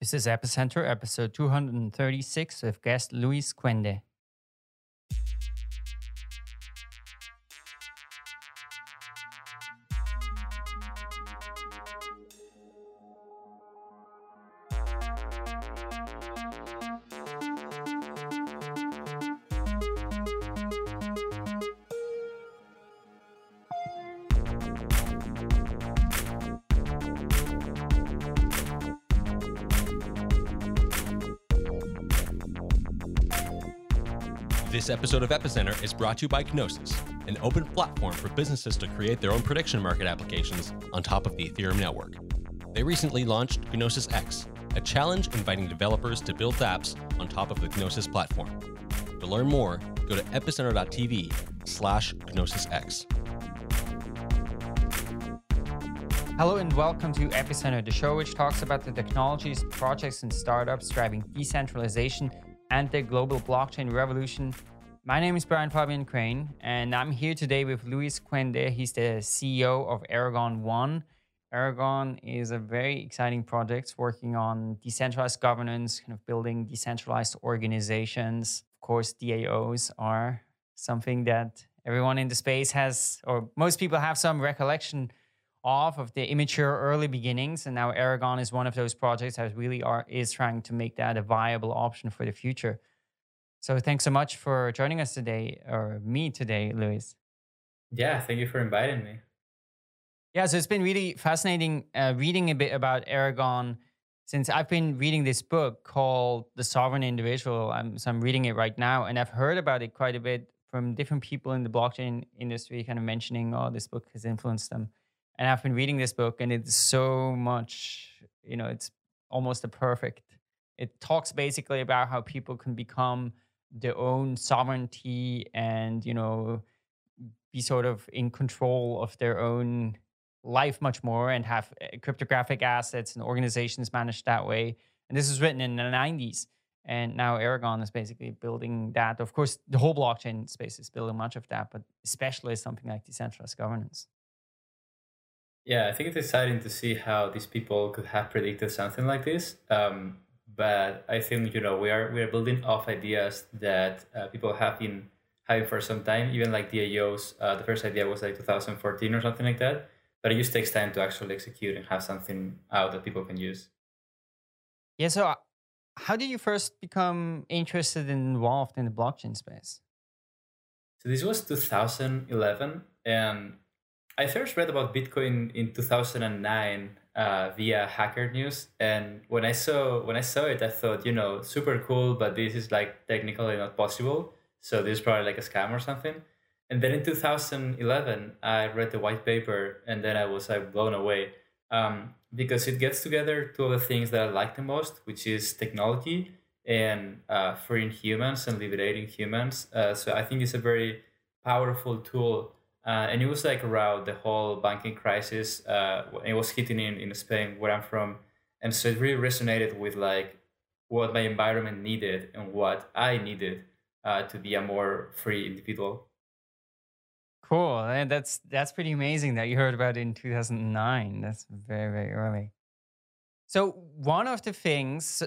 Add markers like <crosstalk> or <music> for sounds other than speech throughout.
This is Epicenter, episode 236 with guest Luis Cuende. Episode of Epicenter is brought to you by Gnosis, an open platform for businesses to create their own prediction market applications on top of the Ethereum network. They recently launched Gnosis X, a challenge inviting developers to build apps on top of the Gnosis platform. To learn more, go to epicenter.tv slash GnosisX. Hello and welcome to Epicenter, the show which talks about the technologies, projects, and startups driving decentralization and the global blockchain revolution. My name is Brian Fabian Crain, and I'm here today with Luis Cuende. He's the CEO of Aragon One. Aragon is a very exciting project working on decentralized governance, kind of building decentralized organizations. Of course, DAOs are something that everyone in the space has, or most people have some recollection of of the immature early beginnings and now aragon is one of those projects that really are is trying to make that a viable option for the future so thanks so much for joining us today or me today luis. Yeah thank you for inviting me. Yeah so it's been really fascinating uh, reading a bit about aragon since i've been reading this book called the sovereign individual. I'm, so i'm reading it right now and i've heard about it quite a bit from different people in the blockchain industry kind of mentioning oh this book has influenced them. And I've been reading this book, and it's so much, you know, it's almost a perfect. It talks basically about how people can become their own sovereignty and, you know, be sort of in control of their own life much more and have eh, cryptographic assets and organizations managed that way. And this was written in the 90s. And now Aragon is basically building that. Of course, the whole blockchain space is building much of that, but especially something like decentralized governance. Yeah, I think it's exciting to see how these people could have predicted something like this. Um, but I think you know we are we are building off ideas that uh, people have been having for some time. Even like DAOs, uh, the first idea was like 2014 or something like that. But it just takes time to actually execute and have something out that people can use. Yeah. So, uh, how did you first become interested and involved in the blockchain space? So this was 2011, and I first read about Bitcoin in 2009 uh, via Hacker News, and when I saw when I saw it, I thought, you know, super cool, but this is like technically not possible. So this is probably like a scam or something. And then in 2011, I read the white paper, and then I was like blown away um, because it gets together two of the things that I like the most, which is technology and uh, freeing humans and liberating humans. Uh, so I think it's a very powerful tool uh, and it was like around the whole banking crisis. Uh, it was hitting in, in Spain, where I'm from. And so it really resonated with like what my environment needed and what I needed uh, to be a more free individual. Cool. And that's that's pretty amazing that you heard about it in 2009. That's very, very early. So one of the things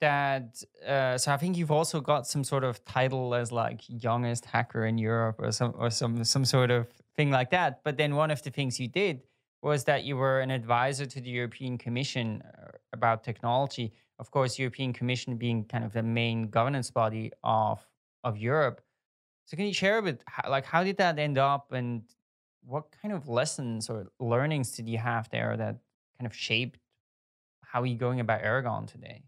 that uh, so I think you've also got some sort of title as like youngest hacker in Europe or some or some some sort of thing like that. But then one of the things you did was that you were an advisor to the European Commission uh, about technology. Of course, European Commission being kind of the main governance body of of Europe. So can you share a bit how, like how did that end up and what kind of lessons or learnings did you have there that kind of shaped how are you going about Aragon today?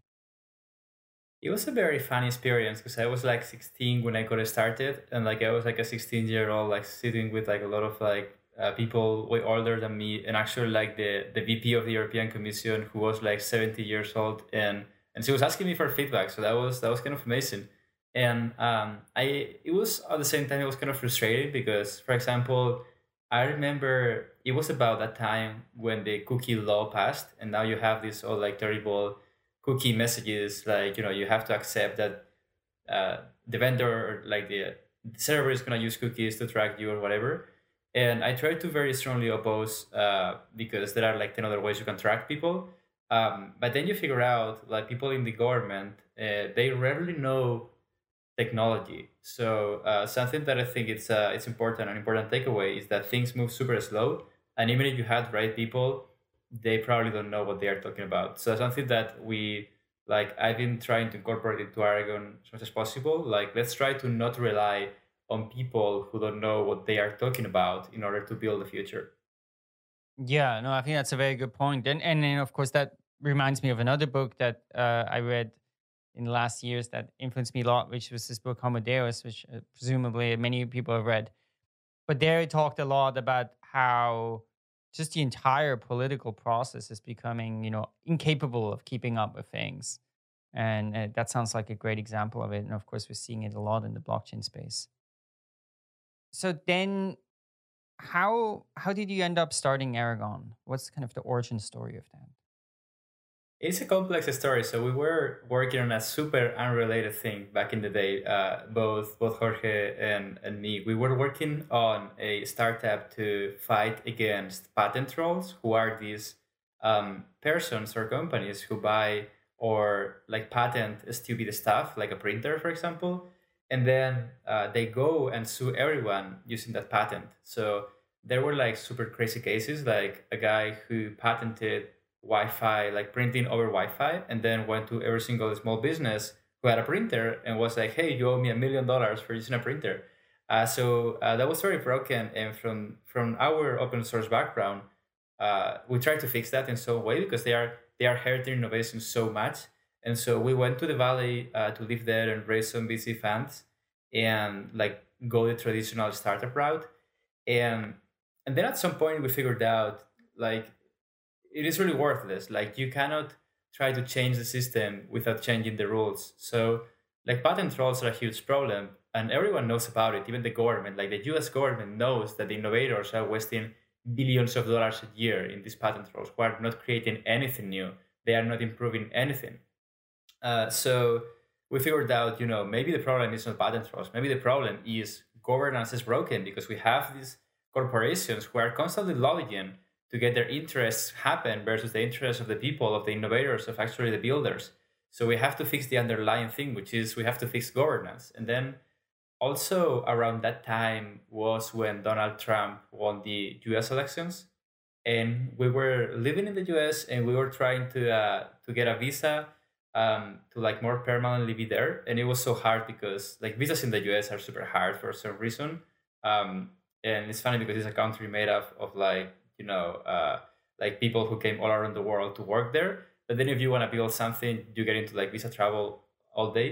It was a very fun experience because I was like 16 when I got started, and like I was like a 16 year old, like sitting with like a lot of like uh, people way older than me, and actually like the the VP of the European Commission who was like 70 years old, and and she was asking me for feedback. So that was that was kind of amazing, and um, I it was at the same time it was kind of frustrating because, for example, I remember it was about that time when the cookie law passed, and now you have this all like terrible cookie messages like you know you have to accept that uh, the vendor like the, the server is going to use cookies to track you or whatever. And i try to very strongly oppose uh, because there are like 10 other ways you can track people. Um, but then you figure out like people in the government, uh, they rarely know technology. So uh, something that I think it's uh, it's important, an important takeaway is that things move super slow, and even if you had right people, they probably don't know what they are talking about. So something that we like I've been trying to incorporate into Aragon as much as possible. Like let's try to not rely on people who don't know what they are talking about in order to build the future. Yeah, no, I think that's a very good point. And and then of course that reminds me of another book that uh, I read in the last years that influenced me a lot, which was this book Homo Deus, which uh, presumably many people have read. But there it talked a lot about how just the entire political process is becoming, you know, incapable of keeping up with things. And uh, that sounds like a great example of it. And of course, we're seeing it a lot in the blockchain space. So then how how did you end up starting Aragon? What's kind of the origin story of that? It's a complex story. So we were working on a super unrelated thing back in the day. Uh, both both Jorge and, and me, we were working on a startup to fight against patent trolls, who are these um, persons or companies who buy or like patent stupid stuff, like a printer, for example, and then uh, they go and sue everyone using that patent. So there were like super crazy cases, like a guy who patented Wi-Fi, like printing over Wi-Fi, and then went to every single small business who had a printer and was like, "Hey, you owe me a million dollars for using a printer." Uh, so uh, that was very broken, and from from our open source background, uh, we tried to fix that in some way because they are they are hurting innovation so much. And so we went to the valley uh, to live there and raise some VC funds and like go the traditional startup route. And and then at some point we figured out like it is really worthless. Like you cannot try to change the system without changing the rules. So like patent trolls are a huge problem and everyone knows about it, even the government. Like the US government knows that the innovators are wasting billions of dollars a year in these patent trolls who are not creating anything new. They are not improving anything. Uh, so we figured out, you know, maybe the problem is not patent trolls. Maybe the problem is governance is broken because we have these corporations who are constantly lobbying to get their interests happen versus the interests of the people, of the innovators, of actually the builders. So we have to fix the underlying thing, which is we have to fix governance. And then also around that time was when Donald Trump won the US elections. And we were living in the US and we were trying to uh, to get a visa um, to like more permanently be there. And it was so hard because like visas in the US are super hard for some reason. Um, and it's funny because it's a country made up of like you know uh, like people who came all around the world to work there. But then if you want to build something, you get into like visa travel all day.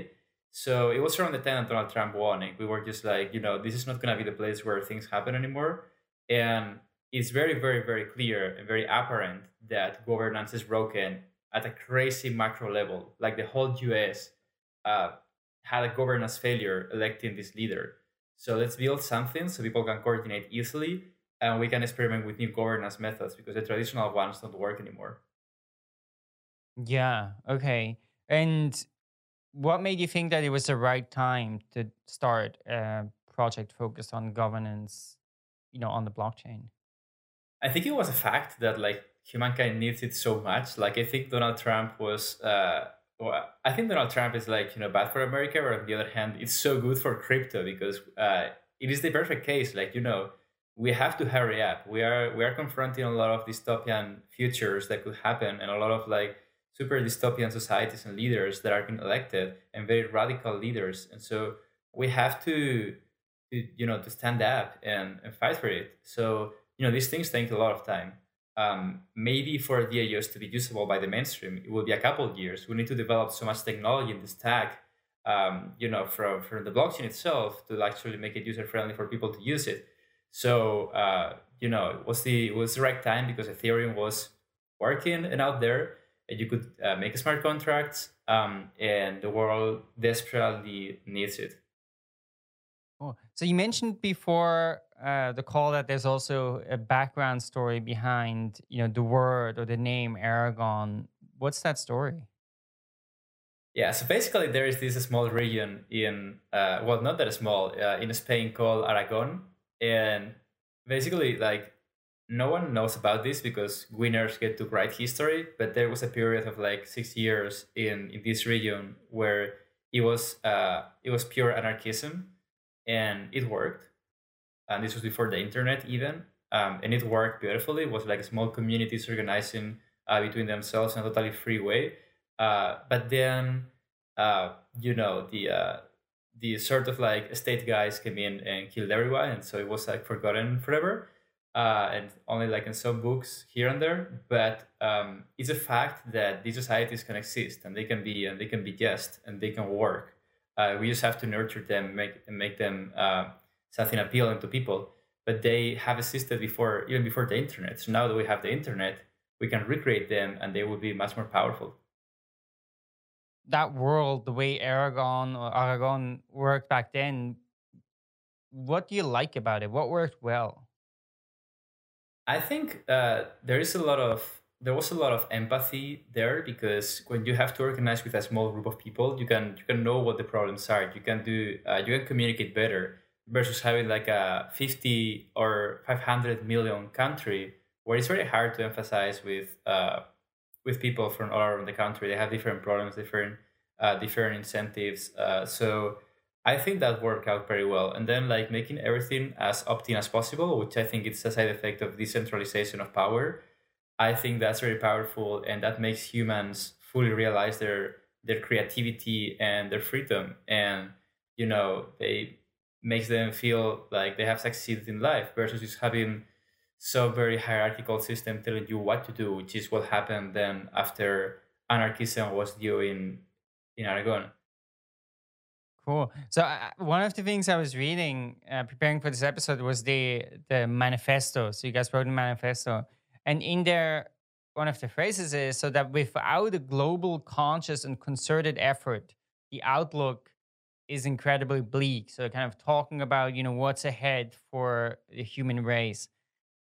So it was around the time that Donald Trump won, and we were just like, you know, this is not going to be the place where things happen anymore. And it's very, very, very clear and very apparent that governance is broken at a crazy macro level. Like the whole US uh, had a governance failure electing this leader. So let's build something so people can coordinate easily and we can experiment with new governance methods because the traditional ones don't work anymore. Yeah. Okay. And what made you think that it was the right time to start a project focused on governance, you know, on the blockchain? I think it was a fact that like humankind needs it so much. Like I think Donald Trump was uh well, I think Donald Trump is like, you know, bad for America, but on the other hand, it's so good for crypto because uh it is the perfect case. Like, you know, we have to hurry up. We are we are confronting a lot of dystopian futures that could happen and a lot of like super dystopian societies and leaders that are being elected and very radical leaders. And so we have to, to you know to stand up and, and fight for it. So, you know, these things take a lot of time. Um, maybe for DAOs to be usable by the mainstream, it will be a couple of years. We need to develop so much technology in the stack, um, you know, from, from the blockchain itself to actually make it user friendly for people to use it. So uh, you know, it was the it was the right time because Ethereum was working and out there, and you could uh, make smart contracts, um, and the world desperately needs it. Oh, so you mentioned before uh, the call that there's also a background story behind you know the word or the name Aragon. What's that story? Yeah, so basically there is this small region in uh, well, not that small uh, in Spain called Aragon, and basically like no one knows about this because winners get to write history. But there was a period of like six years in in this region where it was uh, it was pure anarchism, and it worked. And this was before the internet even, um, and it worked beautifully. It was like small communities organizing uh, between themselves in a totally free way. Uh, but then, uh, you know, the uh, the sort of like state guys came in and killed everyone, and so it was like forgotten forever. Uh, and only like in some books here and there, but um, it's a fact that these societies can exist and they can be and they can be just and they can work. Uh, we just have to nurture them, make and make them uh, something appealing to people. But they have existed before, even before the internet. So now that we have the internet, we can recreate them, and they will be much more powerful that world, the way Aragon or Aragon worked back then, what do you like about it? What worked well? I think uh, there is a lot of there was a lot of empathy there because when you have to organize with a small group of people, you can you can know what the problems are. You can do uh, you can communicate better versus having like a fifty or five hundred million country where it's very hard to emphasize with uh, with people from all around the country. They have different problems, different uh, different incentives. Uh, so I think that worked out very well. And then like making everything as opt-in as possible, which I think it's a side effect of decentralization of power. I think that's very powerful, and that makes humans fully realize their their creativity and their freedom, and you know they makes them feel like they have succeeded in life versus just having so very hierarchical system telling you what to do, which is what happened then after anarchism was due in in Aragon. Cool. So uh, one of the things I was reading, uh, preparing for this episode, was the the manifesto. So you guys wrote a manifesto, and in there, one of the phrases is so that without a global, conscious, and concerted effort, the outlook is incredibly bleak. So kind of talking about you know what's ahead for the human race.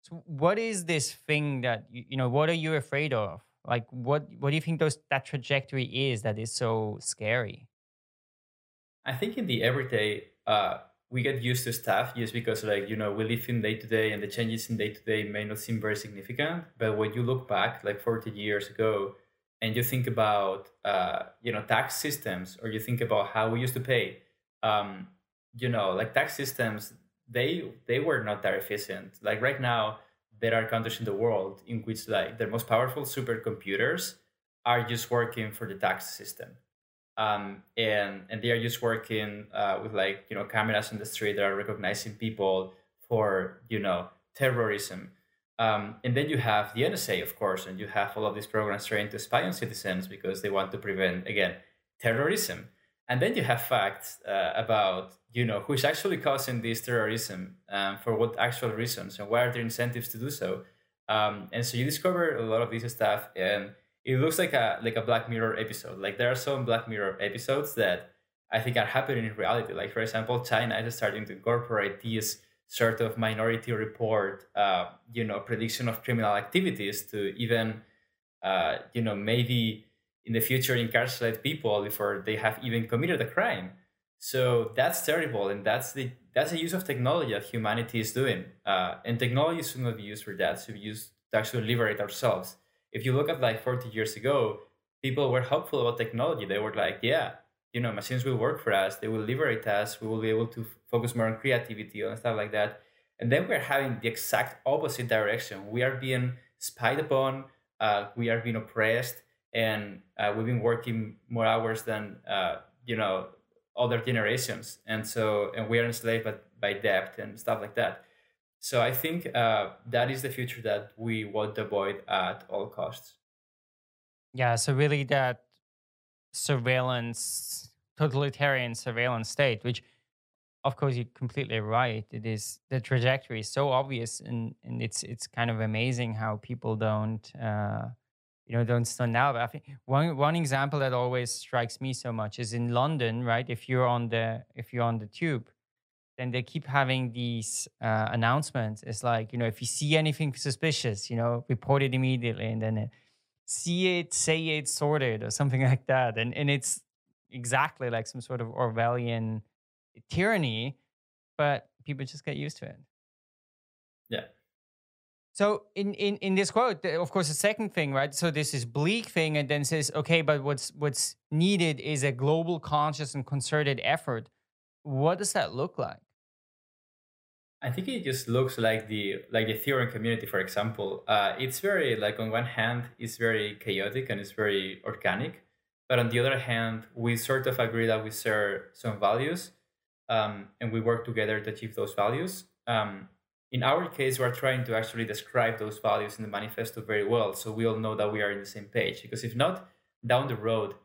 So what is this thing that you know? What are you afraid of? Like what what do you think those that trajectory is that is so scary? I think in the everyday, uh, we get used to stuff just because like you know we live in day to day and the changes in day to day may not seem very significant. But when you look back like forty years ago and you think about uh, you know tax systems or you think about how we used to pay, um, you know like tax systems they they were not that efficient. Like right now, there are countries in the world in which like the most powerful supercomputers are just working for the tax system. Um, and and they are just working uh, with like you know cameras in the street that are recognizing people for you know terrorism. Um, and then you have the NSA, of course, and you have all of these programs trained to spy on citizens because they want to prevent again terrorism and then you have facts uh, about you know who's actually causing this terrorism um, for what actual reasons and what are their incentives to do so? Um, and so you discover a lot of this stuff and it looks like a like a black mirror episode. Like there are some black mirror episodes that i think are happening in reality. Like for example china is starting to incorporate these sort of minority report uh, you know prediction of criminal activities to even uh, you know maybe in the future incarcerate people before they have even committed a crime. So that's terrible, and that's the that's the use of technology that humanity is doing. Uh, and technology should not be used for that; should be used to actually liberate ourselves. If you look at like 40 years ago, people were hopeful about technology. They were like, "Yeah, you know, machines will work for us. They will liberate us. We will be able to focus more on creativity and stuff like that." And then we're having the exact opposite direction. We are being spied upon. Uh, we are being oppressed and uh, we've been working more hours than uh, you know other generations. And so and we are enslaved by, by debt and stuff like that. So i think uh, that is the future that we want to avoid at all costs. Yeah so really that surveillance totalitarian surveillance state which of course you're completely right it is the trajectory is so obvious and, and it's it's kind of amazing how people don't uh, you know don't stand out. But I think one one example that always strikes me so much is in London, right? If you're on the if you're on the tube, then they keep having these uh, announcements. It's like you know if you see anything suspicious, you know report it immediately, and then it, see it, say it, sorted, or something <laughs> like that. And and it's exactly like some sort of Orwellian tyranny, but people just get used to it. So in, in in this quote, of course, the second thing, right? So this is bleak thing, and then says, okay, but what's what's needed is a global, conscious, and concerted effort. What does that look like? I think it just looks like the like the Ethereum community, for example. Uh, it's very like on one hand, it's very chaotic and it's very organic, but on the other hand, we sort of agree that we share some values, um, and we work together to achieve those values. Um, in our case, we're trying to actually describe those values in the manifesto very well, so we all know that we are in the same page. Because if not, down the road,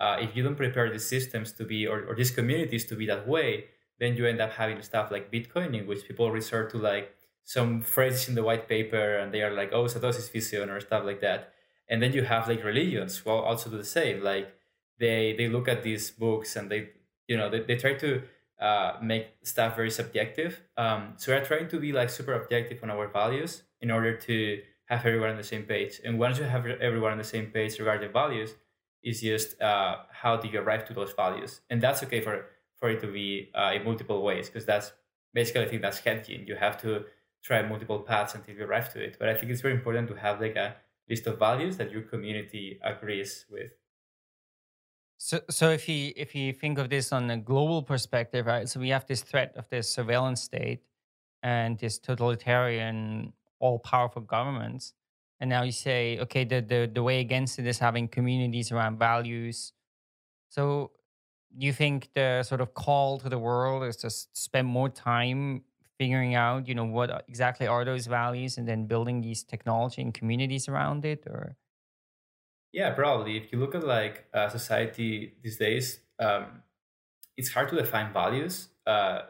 uh, if you don't prepare the systems to be or, or these communities to be that way, then you end up having stuff like Bitcoin, in which people resort to like some phrases in the white paper, and they are like, "Oh, Satoshi's vision" or stuff like that. And then you have like religions who also do the same. Like they they look at these books and they you know they, they try to uh, make stuff very subjective. Um, so we're trying to be like super objective on our values in order to have everyone on the same page. And once you have everyone on the same page regarding values, is just uh, how do you arrive to those values, and that's okay for for it to be uh, in multiple ways because that's basically I think that's hedging. You have to try multiple paths until you arrive to it. But I think it's very important to have like a list of values that your community agrees with. So, so if you if you think of this on a global perspective, right? So we have this threat of this surveillance state and this totalitarian, all-powerful governments, and now you say, okay, the the the way against it is having communities around values. So, do you think the sort of call to the world is to spend more time figuring out, you know, what exactly are those values, and then building these technology and communities around it, or yeah, probably. If you look at like uh, society these days, um, it's hard to define values uh,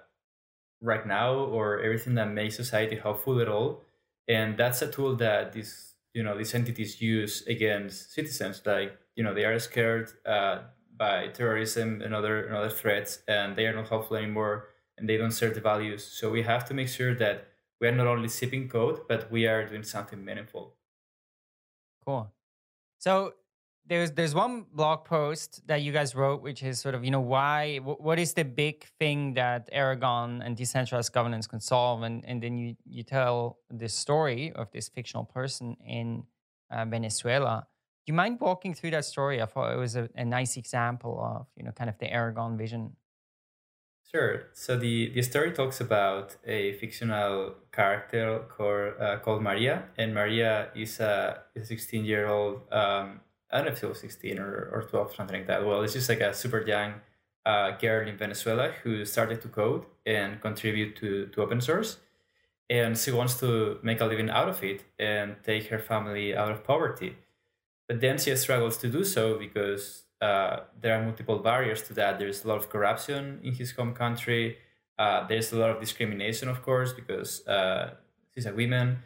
right now or everything that makes society helpful at all. And that's a tool that these you know these entities use against citizens. Like you know they are scared uh, by terrorism and other and other threats, and they are not helpful anymore, and they don't serve the values. So we have to make sure that we are not only sipping code, but we are doing something meaningful. Cool. So there's there's one blog post that you guys wrote, which is sort of you know why what is the big thing that Aragon and decentralized governance can solve, and and then you you tell this story of this fictional person in uh, Venezuela. Do you mind walking through that story? I thought it was a, a nice example of you know kind of the Aragon vision. Sure. So the, the story talks about a fictional character called, uh, called Maria, and Maria is a 16 year old, um, I don't know if she was 16 or, or 12, something like that. Well, it's just like a super young uh, girl in Venezuela who started to code and contribute to, to open source. And she wants to make a living out of it and take her family out of poverty. But then she struggles to do so because uh, there are multiple barriers to that. There's a lot of corruption in his home country. Uh, there's a lot of discrimination, of course, because uh, she's a woman,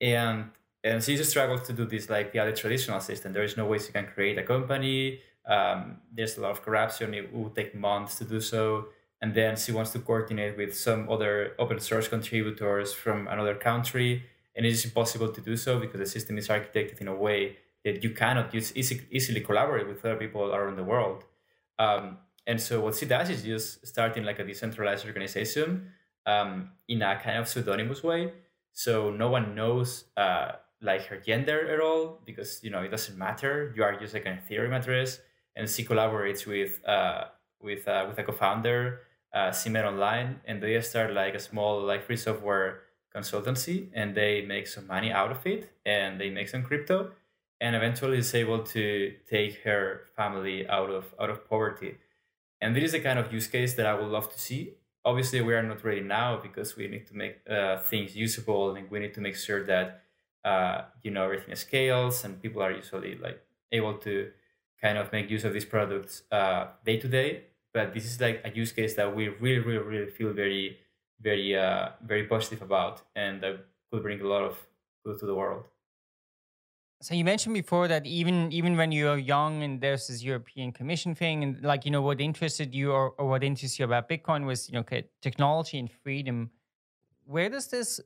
and and she just struggles to do this like the other traditional system. There is no way she can create a company. Um, there's a lot of corruption. It will take months to do so, and then she wants to coordinate with some other open source contributors from another country, and it is impossible to do so because the system is architected in a way that you cannot use easy, easily collaborate with other people around the world. Um, and so what she does is just starting like a decentralized organization um, in a kind of pseudonymous way. So no one knows uh, like her gender at all because you know it doesn't matter. You are just like an Ethereum address, and she collaborates with uh, with uh, with a co-founder, uh, met Online, and they start like a small like free software consultancy, and they make some money out of it, and they make some crypto and eventually is able to take her family out of out of poverty. And this is the kind of use case that I would love to see. Obviously, we are not ready now because we need to make uh, things usable, and we need to make sure that uh, you know everything scales, and people are usually like able to kind of make use of these products uh, day to day. But this is like a use case that we really, really, really feel very, very, uh, very positive about, and that could bring a lot of good to the world. So you mentioned before that even even when you're young and there's this European Commission thing, and like you know what interested you or, or what interests you about Bitcoin was you know technology and freedom. Where does this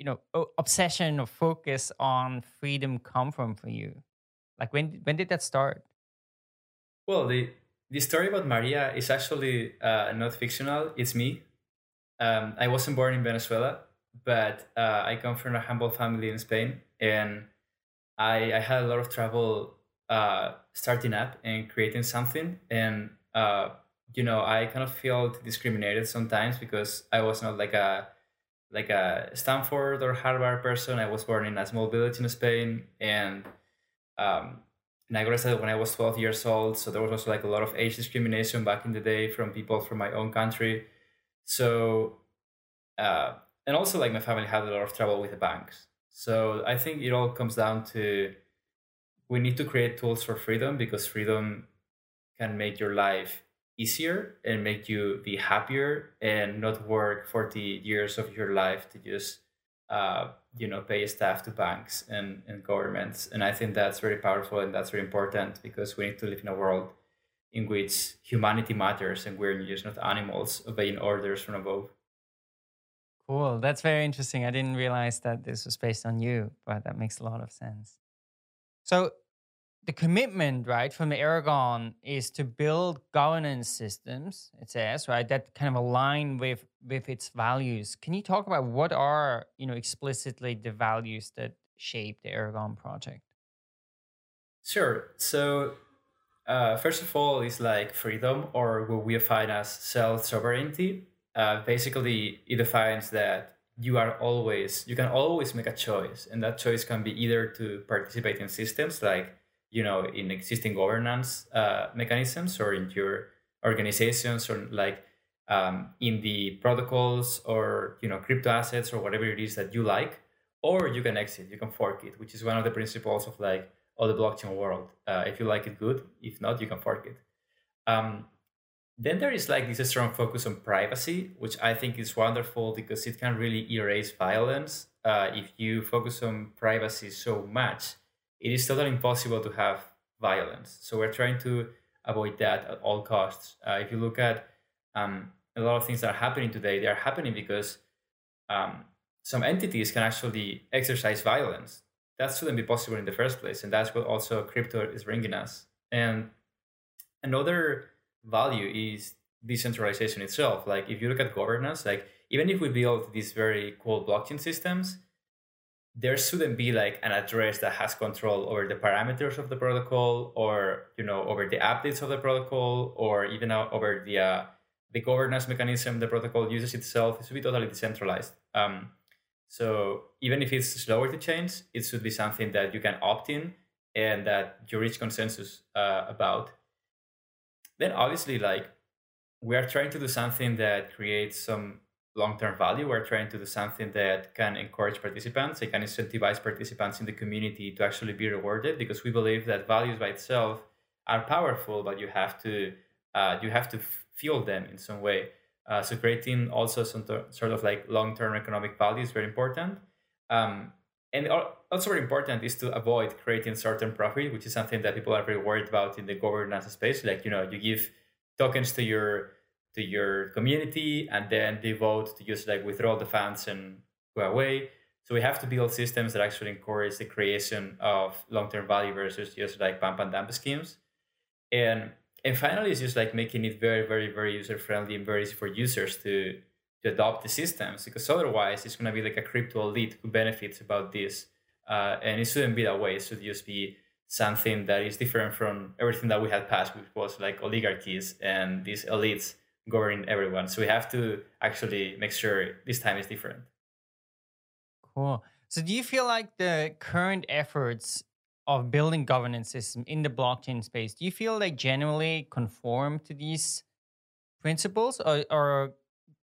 you know obsession or focus on freedom come from for you? Like when when did that start? Well, the the story about Maria is actually uh, not fictional. It's me. Um, I wasn't born in Venezuela. but uh, I come from a humble family in Spain, and I, I had a lot of trouble uh, starting up and creating something. And uh, you know, I kind of felt discriminated sometimes because I was not like a like a Stanford or Harvard person. I was born in a small village in Spain, and um, and I when I was 12 years old. So there was also like a lot of age discrimination back in the day from people from my own country. So, uh, and also like my family had a lot of trouble with the banks. So I think it all comes down to we need to create tools for freedom because freedom can make your life easier and make you be happier and not work 40 years of your life to just uh, you know pay staff to banks and, and governments. And i think that's very powerful and that's very important because we need to live in a world in which humanity matters and we're just not animals obeying orders from above. Cool. That's very interesting. I didn't realize that this was based on you but that makes a lot of sense. So the commitment, right, from the Aragon is to build governance systems, it says, right, that kind of align with with its values. Can you talk about what are, you know, explicitly the values that shape the Aragon project? Sure. So uh, first of all, it's like freedom, or what we define as self sovereignty. Uh, basically, it defines that you are always you can always make a choice, and that choice can be either to participate in systems like you know in existing governance uh, mechanisms or in your organizations or like um, in the protocols or you know crypto assets or whatever it is that you like or you can exit you can fork it which is one of the principles of like all the blockchain world. Uh, if you like it good. If not you can fork it. Um, then there is like this strong focus on privacy which i think is wonderful because it can really erase violence uh, if you focus on privacy so much it is totally impossible to have violence. So we're trying to avoid that at all costs. Uh, if you look at um, a lot of things that are happening today, they are happening because um, some entities can actually exercise violence. That shouldn't be possible in the first place, and that's what also crypto is bringing us. And another value is decentralization itself. Like if you look at governance, like even if we build these very cool blockchain systems, there shouldn't be like an address that has control over the parameters of the protocol or you know over the updates of the protocol or even over the uh, the governance mechanism the protocol uses itself. It should be totally decentralized. Um, so even if it's slower to change it should be something that you can opt in and that you reach consensus uh, about. Then obviously like we are trying to do something that creates some long-term value. We're trying to do something that can encourage participants, it can incentivize participants in the community to actually be rewarded because we believe that values by itself are powerful, but you have to uh, you have to fuel them in some way. Uh, so creating also some sort of like long-term economic value is very important. Um, and also very important is to avoid creating certain profit, which is something that people are very worried about in the governance space. Like, you know, you give tokens to your to your community and then they vote to just like withdraw the funds and go away. So we have to build systems that actually encourage the creation of long-term value versus just like pump and dump schemes. And and finally it's just like making it very very very user friendly and very easy for users to to adopt the systems because otherwise it's going to be like a crypto elite who benefits about this uh, and it shouldn't be that way. It should just be something that is different from everything that we had passed, which was like oligarchies and these elites govern everyone. So we have to actually make sure this time is different. Cool. So do you feel like the current efforts of building governance system in the blockchain space, do you feel they generally conform to these principles or, or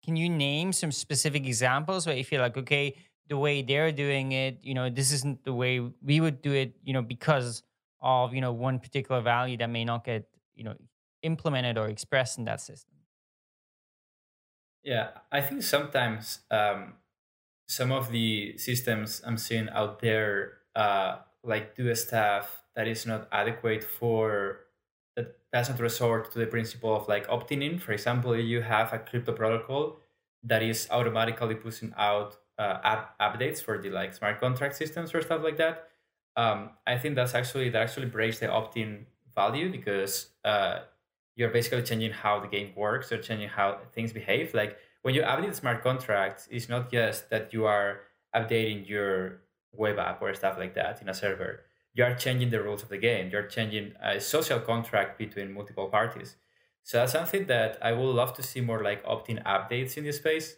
can you name some specific examples where you feel like, okay, the way they're doing it, you know, this isn't the way we would do it, you know, because of, you know, one particular value that may not get, you know, implemented or expressed in that system? Yeah, I think sometimes um, some of the systems I'm seeing out there, uh, like do a stuff that is not adequate for that doesn't resort to the principle of like opting in. For example, you have a crypto protocol that is automatically pushing out uh, app updates for the like smart contract systems or stuff like that. Um, I think that's actually that actually breaks the opt-in value because uh, you're basically changing how the game works or changing how things behave. Like when you update smart contracts, it's not just that you are updating your web app or stuff like that in a server. You are changing the rules of the game. You're changing a social contract between multiple parties. So that's something that I would love to see more like opt-in updates in this space.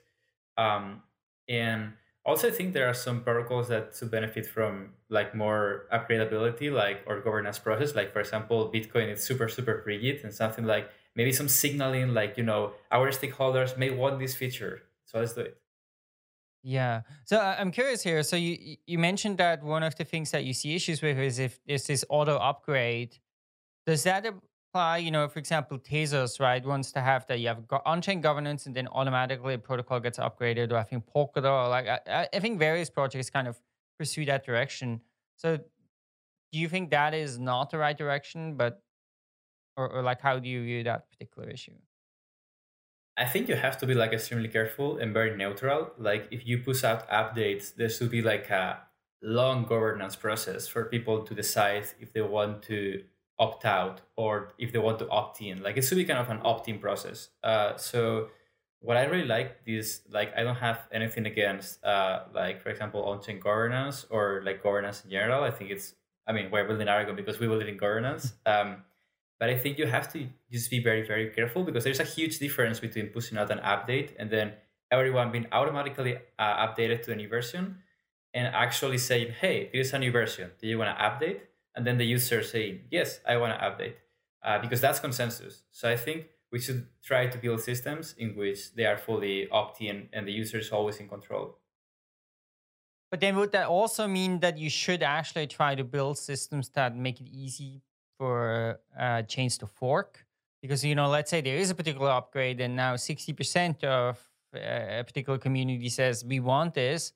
Um, and also, I think there are some protocols that should benefit from like more upgradability, like or governance process. Like for example, Bitcoin is super super rigid, and something like maybe some signaling, like you know, our stakeholders may want this feature, so let's do it. Yeah. So uh, I'm curious here. So you you mentioned that one of the things that you see issues with is if there's this auto upgrade. Does that apply? You know, for example, Tezos, right, wants to have that you have on-chain governance and then automatically a protocol gets upgraded. Or I think Polkadot, or like I, I think various projects kind of pursue that direction. So do you think that is not the right direction? But or, or like how do you view that particular issue? I think you have to be like extremely careful and very neutral. Like if you push out updates, there should be like a long governance process for people to decide if they want to opt out or if they want to opt in. Like it should be kind of an opt in process. Uh, so what I really like is like I don't have anything against uh, like for example on-chain governance or like governance in general. I think it's I mean we're building Aragon because we believe in governance. <laughs> Um, but I think you have to just be very, very careful because there's a huge difference between pushing out an update and then everyone being automatically uh, updated to a new version and actually saying, hey, this is a new version. Do you want to update? And then the user saying, yes, I want to update. Uh, because that's consensus. So I think we should try to build systems in which they are fully opt-in and the user is always in control. But then would that also mean that you should actually try to build systems that make it easy for uh, chains to fork because you know let's say there is a particular upgrade and now 60% of uh, a particular community says we want this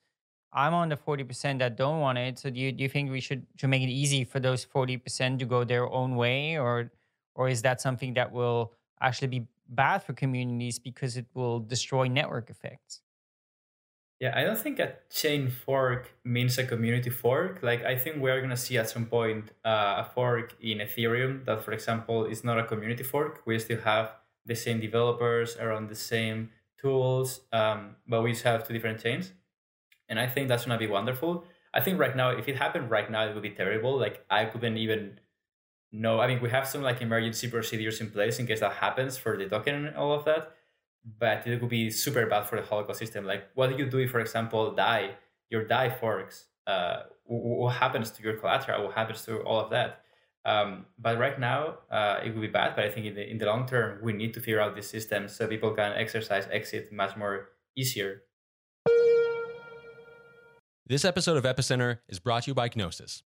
i'm on the 40% that don't want it so do you, do you think we should should make it easy for those 40% to go their own way or or is that something that will actually be bad for communities because it will destroy network effects yeah, I don't think a chain fork means a community fork. Like, I think we're going to see at some point uh, a fork in Ethereum that, for example, is not a community fork. We still have the same developers around the same tools, um, but we just have two different chains. And I think that's to be wonderful. I think right now, if it happened right now, it would be terrible. Like, I couldn't even know. I mean, we have some like emergency procedures in place in case that happens for the token and all of that but it would be super bad for the whole ecosystem. Like, what do you do if, for example, Dai your Dai forks? Uh, what happens to your collateral? What happens to all of that? Um, but right now, uh, it would be bad. But I think in the in the long term, we need to figure out this system so people can exercise exit much more easier. This episode of Epicenter is brought to you by Gnosis.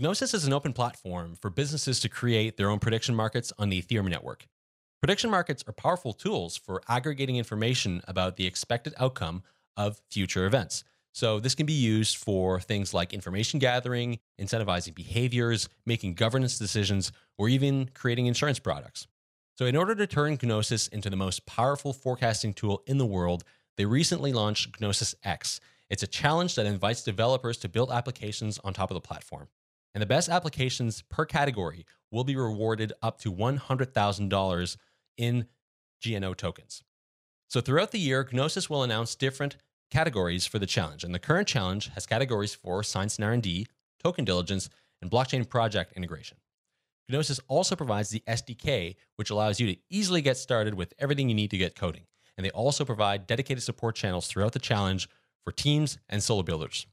Gnosis is an open platform for businesses to create their own prediction markets on the Ethereum network. Prediction markets are powerful tools for aggregating information about the expected outcome of future events. So, this can be used for things like information gathering, incentivizing behaviors, making governance decisions, or even creating insurance products. So, in order to turn Gnosis into the most powerful forecasting tool in the world, they recently launched Gnosis X. It's a challenge that invites developers to build applications on top of the platform. And the best applications per category will be rewarded up to $100,000 in GNO tokens. So throughout the year, Gnosis will announce different categories for the challenge. And the current challenge has categories for science and R&D, token diligence, and blockchain project integration. Gnosis also provides the SDK, which allows you to easily get started with everything you need to get coding. And they also provide dedicated support channels throughout the challenge for teams and solo builders.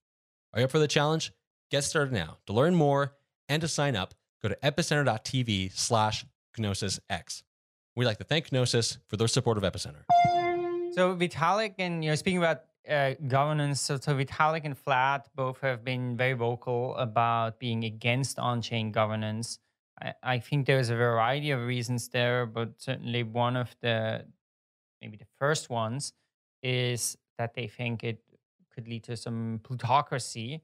Are you up for the challenge? Get started now. To learn more and to sign up, go to epicenter.tv slash GnosisX. We'd like to thank Gnosis for their support of Epicenter. So Vitalik and you know speaking about uh, governance, so, so Vitalik and Vlad both have been very vocal about being against on-chain governance. I, I think there's a variety of reasons there, but certainly one of the maybe the first ones is that they think it could lead to some plutocracy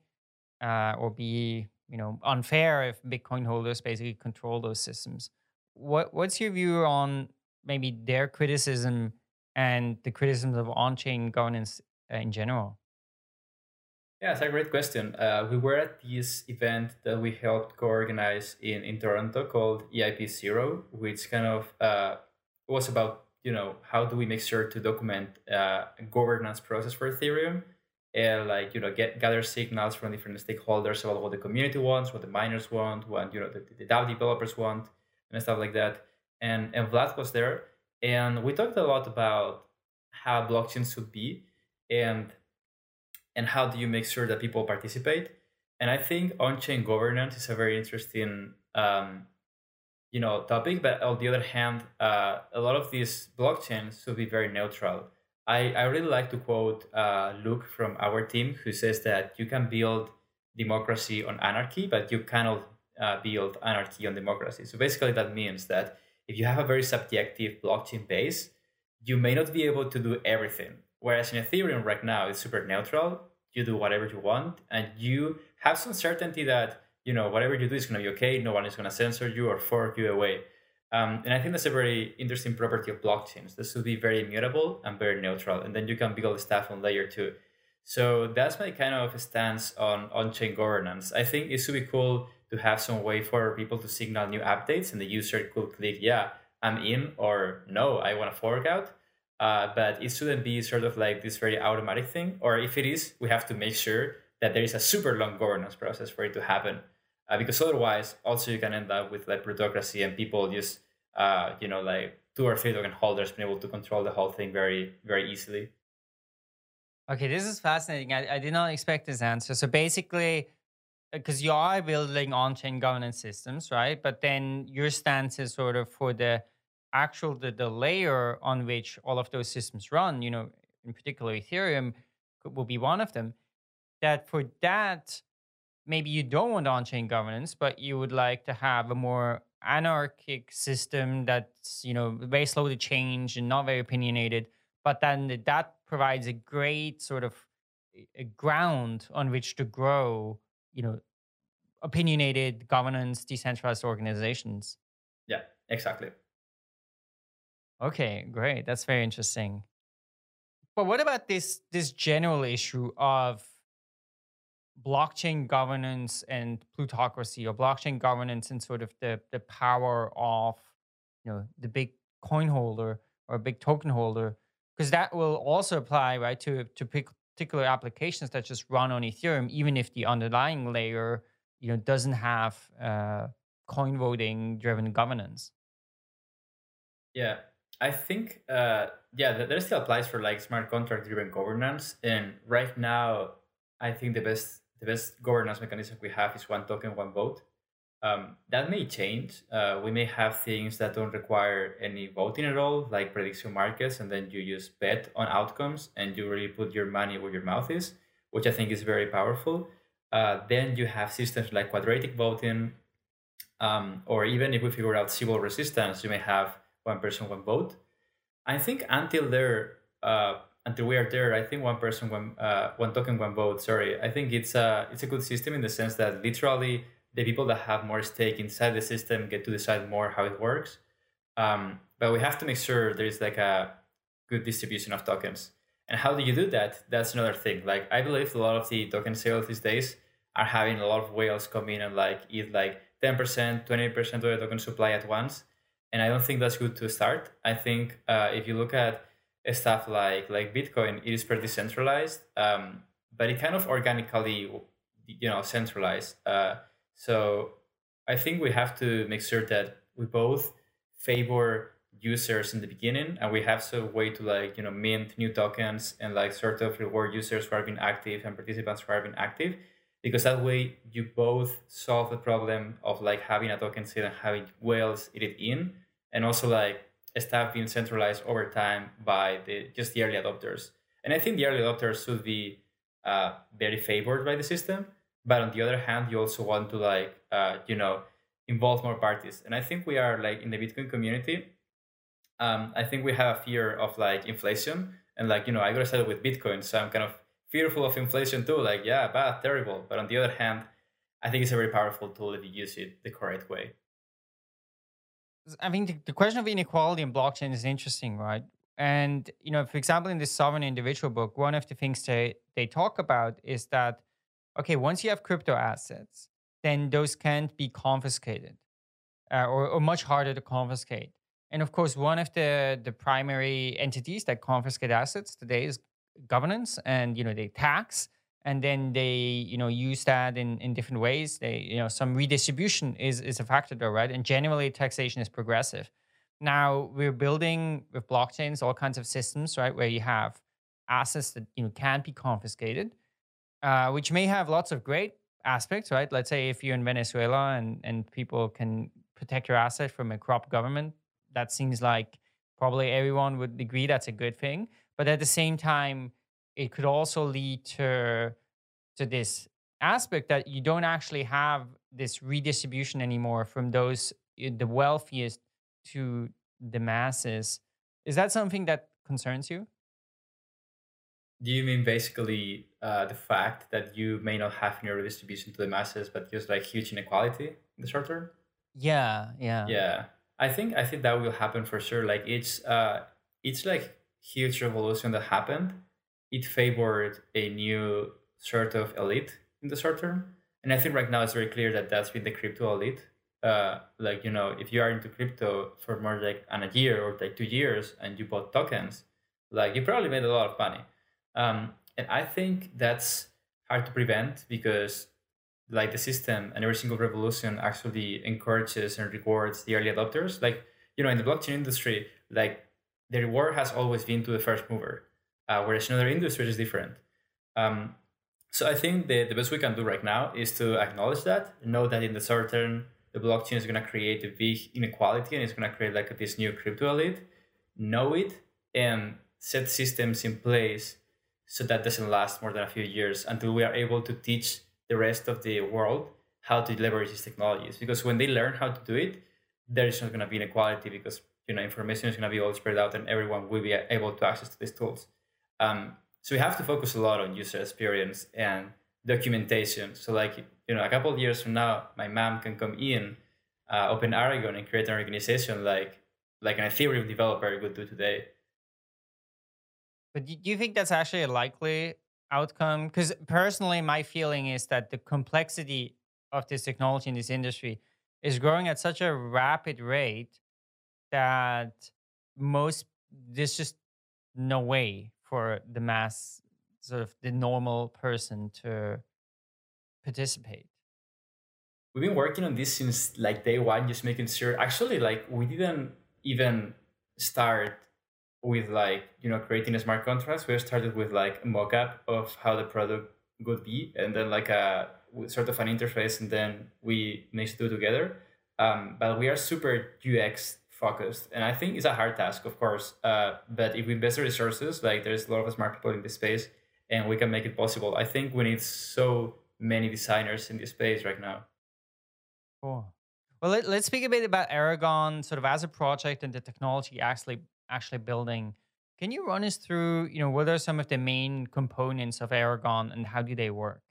uh, or be you know unfair if Bitcoin holders basically control those systems what what's your view on maybe their criticism and the criticisms of on-chain governance uh, in general? Yeah, it's a great question. Uh, we were at this event that we helped co-organize in, in Toronto called EIP Zero, which kind of uh, was about you know, how do we make sure to document uh, governance process for Ethereum and like, you know, get gather signals from different stakeholders about what the community wants, what the miners want, what, you know, the, the DAO developers want and stuff like that. And, and Vlad was there. And we talked a lot about how blockchains should be and and how do you make sure that people participate and i think on-chain governance is a very interesting um, you know topic but on the other hand uh, a lot of these blockchains should be very neutral i, I really like to quote uh, luke from our team who says that you can build democracy on anarchy but you cannot uh, build anarchy on democracy. So basically that means that if you have a very subjective blockchain base you may not be able to do everything. Whereas in ethereum right now it's super neutral. You do whatever you want and you have some certainty that you know whatever you do is going to be okay. No one is going to censor you or fork you away um, and i think that's a very interesting property of blockchains. This should be very immutable and very neutral and then you can build stuff on layer two. So that's my kind of stance on on-chain governance. I think it should be cool to have some way for people to signal new updates and the user could click yeah i'm in or no i want to fork out. Uh, but it shouldn't be sort of like this very automatic thing or if it is we have to make sure that there is a super long governance process for it to happen uh, because otherwise also you can end up with like plutocracy and people just uh, you know like two or three token holders being able to control the whole thing very very easily. Okay this is fascinating. I, I did not expect this answer. So basically because uh, you are building on-chain governance systems right? But then your stance is sort of for the actual the, the layer on which all of those systems run you know in particular ethereum will be one of them that for that maybe you don't want on-chain governance, but you would like to have a more anarchic system that's you know very slow to change and not very opinionated. But then that provides a great sort of eh, a ground on which to grow, you know, opinionated governance, decentralized organizations. Yeah, exactly. Okay, great. That's very interesting. But what about this this general issue of blockchain governance and plutocracy or blockchain governance and sort of the the power of you know the big coin holder or big token holder because that will also apply right to to particular applications that just run on ethereum even if the underlying layer you know doesn't have uh, coin voting driven governance. Yeah. I think uh yeah that, that still applies for like smart contract driven governance and right now i think the best the best governance mechanism we have is one token, one vote. Um, that may change. Uh, we may have things that don't require any voting at all, like prediction markets, and then you just bet on outcomes and you really put your money where your mouth is, which I think is very powerful. Uh, then you have systems like quadratic voting, um, or even if we figure out Sybil resistance, you may have one person, one vote. I think until there, uh, until we are there, I think one person, one uh, one token, one vote. Sorry, I think it's a it's a good system in the sense that literally the people that have more stake inside the system get to decide more how it works. Um, but we have to make sure there is like a good distribution of tokens. And how do you do that? That's another thing. Like I believe a lot of the token sales these days are having a lot of whales come in and like eat like 10%, 20% of the token supply at once. And I don't think that's good to start. I think uh, if you look at stuff like like Bitcoin, it is pretty centralized, um, but it kind of organically, you know, centralized. Uh, so I think we have to make sure that we both favor users in the beginning, and we have some way to like you know mint new tokens and like sort of reward users who are being active and participants who are being active, because that way you both solve the problem of like having a token sale and having whales eat it in, and also like stuff being centralized over time by the just the early adopters. And I think the early adopters should be uh, very favored by the system. But on the other hand, you also want to like uh, you know involve more parties. And I think we are like in the Bitcoin community. Um, I think we have a fear of like inflation and like you know I got started with Bitcoin, so I'm kind of fearful of inflation too. Like yeah, bad, terrible. But on the other hand, I think it's a very powerful tool if you use it the correct way. I mean, the, the question of inequality in blockchain is interesting, right? And you know, for example, in this sovereign individual book, one of the things they they talk about is that okay, once you have crypto assets, then those can't be confiscated, uh, or, or much harder to confiscate. And of course, one of the the primary entities that confiscate assets today is governance, and you know they tax, and then they you know use that in in different ways. They you know some redistribution is is a factor though, right? And generally, taxation is progressive. Now we're building with blockchains all kinds of systems, right, where you have assets that you know can't be confiscated, uh, which may have lots of great aspects, right? Let's say if you're in Venezuela and and people can protect your asset from a corrupt government, that seems like probably everyone would agree that's a good thing. But at the same time, it could also lead to to this aspect that you don't actually have this redistribution anymore from those eh, the wealthiest to the masses. Is that something that concerns you? Do you mean basically uh, the fact that you may not have any redistribution to the masses, but just like huge inequality in the short term? Yeah, yeah, yeah. I think I think that will happen for sure. Like it's uh, it's like huge revolution that happened. It favored a new sort of elite in the short term, and I think right now it's very clear that that's been the crypto elite. Uh, like you know, if you are into crypto for more like an a year or like two years, and you bought tokens, like you probably made a lot of money. Um, and I think that's hard to prevent because like the system and every single revolution actually encourages and rewards the early adopters. Like, you know, in the blockchain industry, like the reward has always been to the first mover, uh, whereas in other industries is different. Um, so I think the, the best we can do right now is to acknowledge that, know that in the short term, the blockchain is going to create a big inequality and it's going to create like this new crypto elite, know it and set systems in place so that doesn't last more than a few years until we are able to teach the rest of the world how to leverage these technologies. Because when they learn how to do it, there is not going to be inequality because you know information is going to be all spread out and everyone will be able to access to these tools. Um, so we have to focus a lot on user experience and documentation. So like you know, a couple of years from now, my mom can come in, uh, open Aragon, and create an organization like like an Ethereum developer would do today. But do you think that's actually a likely outcome? Because personally, my feeling is that the complexity of this technology in this industry is growing at such a rapid rate that most there's just no way for the mass sort of the normal person to participate? We've been working on this since like day one just making sure actually like we didn't even start with like you know creating a smart contracts. We started with like a mock-up of how the product would be and then like a sort of an interface and then we mix the two together. Um, but we are super ux focused and i think it's a hard task of course uh, but if we invest the resources like there's a lot of smart people in this space and we can make it possible i think we need so many designers in this space right now cool well let, us speak a bit about aragon sort of as a project and the technology actually actually building. Can you run us through, you know, what are some of the main components of Aragon and how do they work?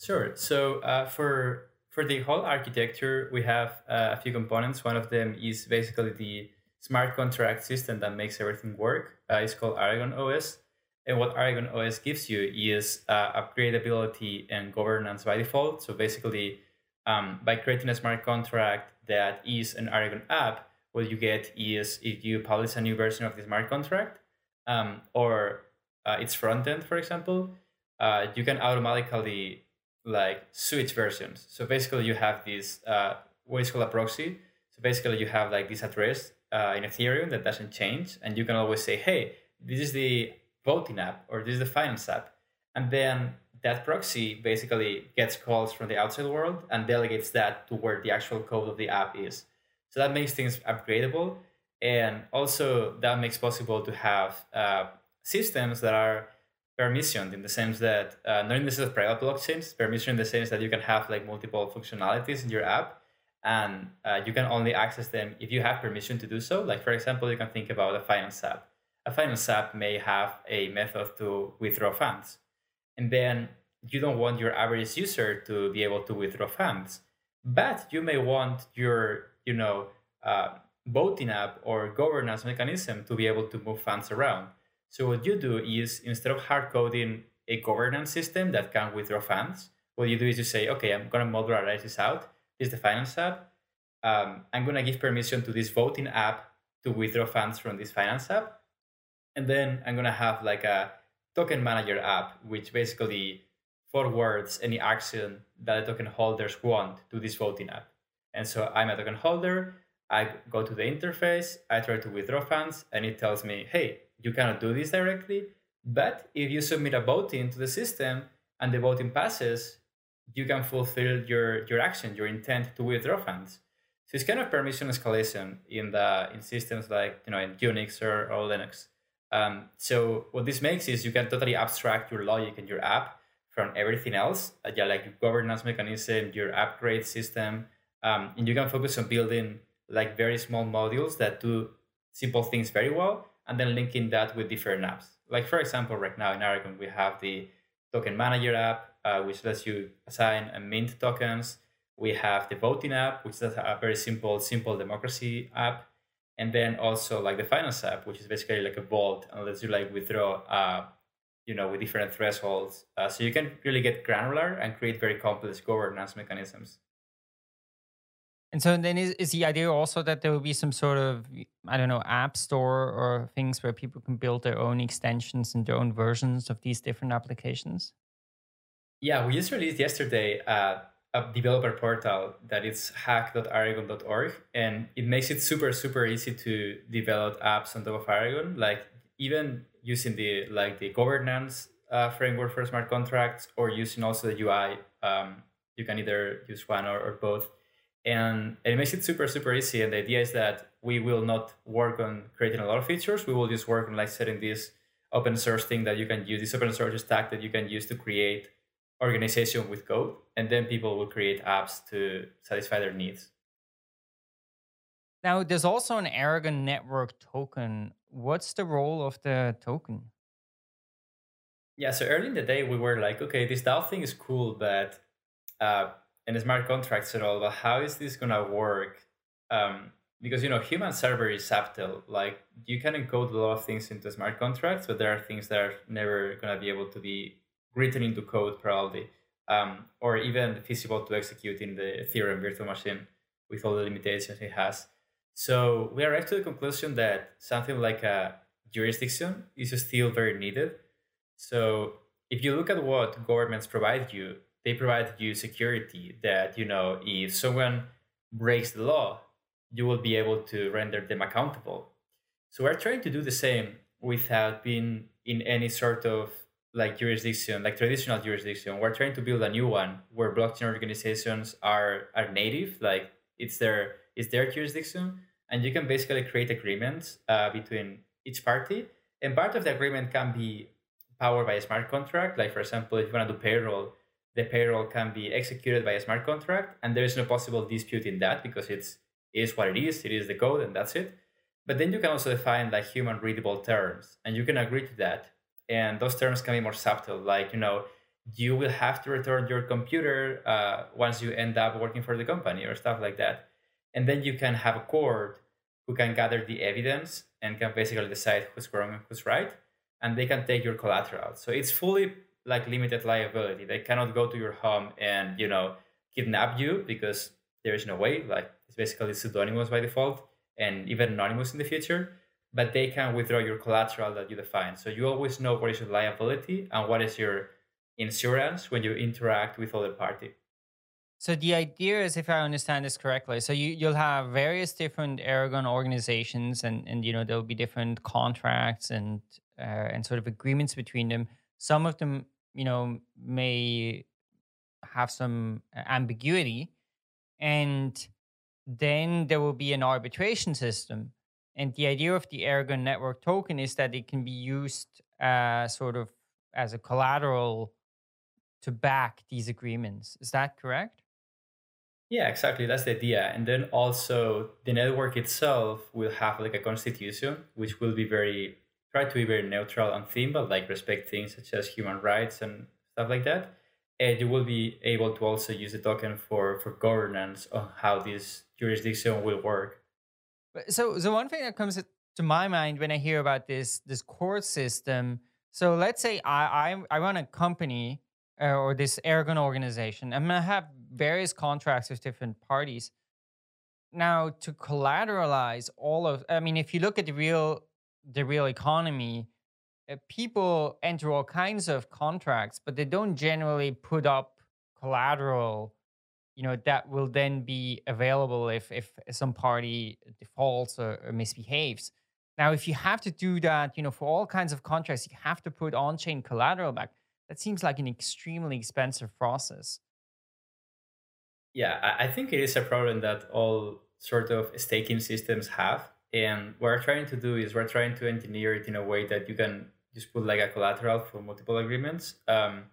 Sure. So uh, for for the whole architecture, we have uh, a few components. One of them is basically the smart contract system that makes everything work. Uh, it's called Aragon OS. And what Aragon OS gives you is uh, upgradability and governance by default. So basically, um, by creating a smart contract that is an Aragon app, what you get is if you publish a new version of the smart contract um, or uh, its front end, for example, uh, you can automatically like switch versions. So basically, you have this uh, what is called a proxy. So basically, you have like this address uh, in Ethereum that doesn't change, and you can always say, "Hey, this is the voting app or this is the finance app," and then that proxy basically gets calls from the outside world and delegates that to where the actual code of the app is. So that makes things upgradable. And also that makes possible to have uh, systems that are permissioned in the sense that uh, not in the sense of private blockchains, permission in the sense that you can have like multiple functionalities in your app and uh, you can only access them if you have permission to do so. Like for example, you can think about a finance app. A finance app may have a method to withdraw funds. And then you don't want your average user to be able to withdraw funds, but you may want your you know, uh, voting app or governance mechanism to be able to move funds around. So what you do is instead of hard coding a governance system that can withdraw funds, what you do is you say, okay, I'm going to modularize this out. This is the finance app. um, I'm going to give permission to this voting app to withdraw funds from this finance app. And then I'm going to have like a token manager app, which basically forwards any action that the token holders want to this voting app. And so I'm a token holder. I go to the interface, I try to withdraw funds, and it tells me, hey, you cannot do this directly. But if you submit a voting to the system and the voting passes, you can fulfill your, your action, your intent to withdraw funds. So it's kind of permission escalation in the in systems like you know in Unix or, or Linux. Um, so what this makes is you can totally abstract your logic and your app from everything else, uh, yeah, like your governance mechanism, your upgrade system, um, and you can focus on building like very small modules that do simple things very well, and then linking that with different apps. Like for example, right now in Aragon we have the token manager app, uh, which lets you assign and mint tokens. We have the voting app, which is a very simple, simple democracy app. And then also like the finance app, which is basically like a vault and lets you like withdraw, uh, you know, with different thresholds. Uh, so you can really get granular and create very complex governance mechanisms. And so then is, is the idea also that there will be some sort of, I don't know, app store or things where people can build their own extensions and their own versions of these different applications? Yeah, we just released yesterday uh, a developer portal that is hack.aragon.org, and it makes it super super easy to develop apps on top of Aragon. Like even using the like the governance uh, framework for smart contracts, or using also the UI. Um, you can either use one or, or both, and, it makes it super super easy. And the idea is that we will not work on creating a lot of features. We will just work on like setting this open source thing that you can use, this open source stack that you can use to create organization with code, and then people will create apps to satisfy their needs. Now, there's also an Aragon network token. What's the role of the token? Yeah, so early in the day, we were like, okay, this DAO thing is cool, but uh, and smart contracts at all, but how is this gonna work? Um, because you know, human server is subtle. Like you can encode a lot of things into smart contracts, but there are things that are never gonna be able to be written into code probably, um, or even feasible to execute in the Ethereum virtual machine with all the limitations it has. So we arrived to the conclusion that something like a jurisdiction is still very needed. So if you look at what governments provide you, they provide you security that you know if someone breaks the law, you will be able to render them accountable. So we're trying to do the same without being in any sort of like jurisdiction, like traditional jurisdiction. We're trying to build a new one where blockchain organizations are are native, like it's their it's their jurisdiction, and you can basically create agreements uh, between each party. And part of the agreement can be powered by a smart contract. Like for example, if you want to do payroll, the payroll can be executed by a smart contract, and there is no possible dispute in that because it's it is what it is. It is the code, and that's it. But then you can also define like human readable terms, and you can agree to that and those terms can be more subtle like you know you will have to return your computer uh, once you end up working for the company or stuff like that and then you can have a court who can gather the evidence and can basically decide who's wrong and who's right and they can take your collateral so it's fully like limited liability they cannot go to your home and you know kidnap you because there is no way like it's basically pseudonymous by default and even anonymous in the future but they can withdraw your collateral that you define. So you always know what is your liability and what is your insurance when you interact with other party. So the idea is, if I understand this correctly, so you you'll have various different Aragon organizations, and and you know there'll be different contracts and uh, and sort of agreements between them. Some of them, you know, may have some ambiguity, and then there will be an arbitration system and the idea of the Aragon network token is that it can be used uh, sort of as a collateral to back these agreements. Is that correct? Yeah, exactly. That's the idea. And then also the network itself will have like a constitution, which will be very try to be very neutral on theme, but like respect things such as human rights and stuff like that. And you will be able to also use the token for for governance on how this jurisdiction will work. So, the one thing that comes to my mind when I hear about this this court system. So let's say I I, I run a company uh, or this Aragon organization. I'm gonna have various contracts with different parties. now to collateralize all of i mean if you look at the real the real economy uh, people enter all kinds of contracts but they don't generally put up collateral you know that will then be available if if some party defaults or, or misbehaves. Now if you have to do that you know for all kinds of contracts you have to put on-chain collateral back. That seems like an extremely expensive process. Yeah i think it is a problem that all sort of staking systems have and what we're trying to do is we're trying to engineer it in a way that you can just put like a collateral for multiple agreements um,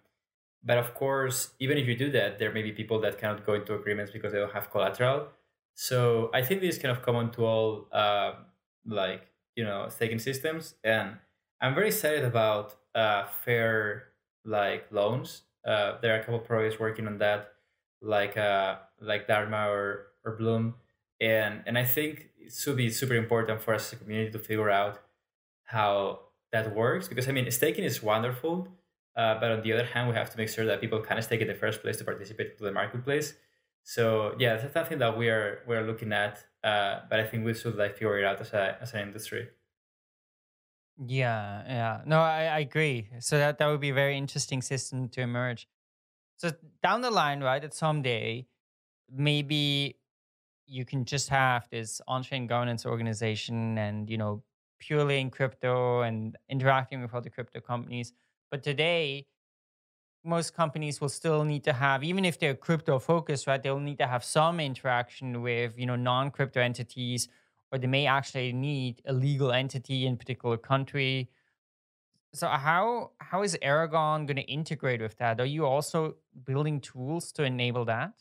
but of course, even if you do that, there may be people that cannot go into agreements because they don't have collateral. So I think this is kind of common to all uh, like you know staking systems, and I'm very excited about uh, fair like loans. Uh, there are a couple projects working on that, like uh, like Dharma or or Bloom, and and I think it should be super important for us as a community to figure out how that works because I mean staking is wonderful uh, but on the other hand, we have to make sure that people of stake in the first place to participate to the marketplace. So yeah, that's something that we are we are looking at. Uh, but I think we should like figure it out as a as an industry. Yeah, yeah. No, I, I agree. So that that would be a very interesting system to emerge. So down the line, right, that someday maybe you can just have this on-chain governance organization and you know purely in crypto and interacting with other crypto companies but today, most companies will still need to have, even if they're crypto focused, right? They'll need to have some interaction with, you know, non-crypto entities, or they may actually need a legal entity in particular country. So how how is Aragon going to integrate with that? Are you also building tools to enable that?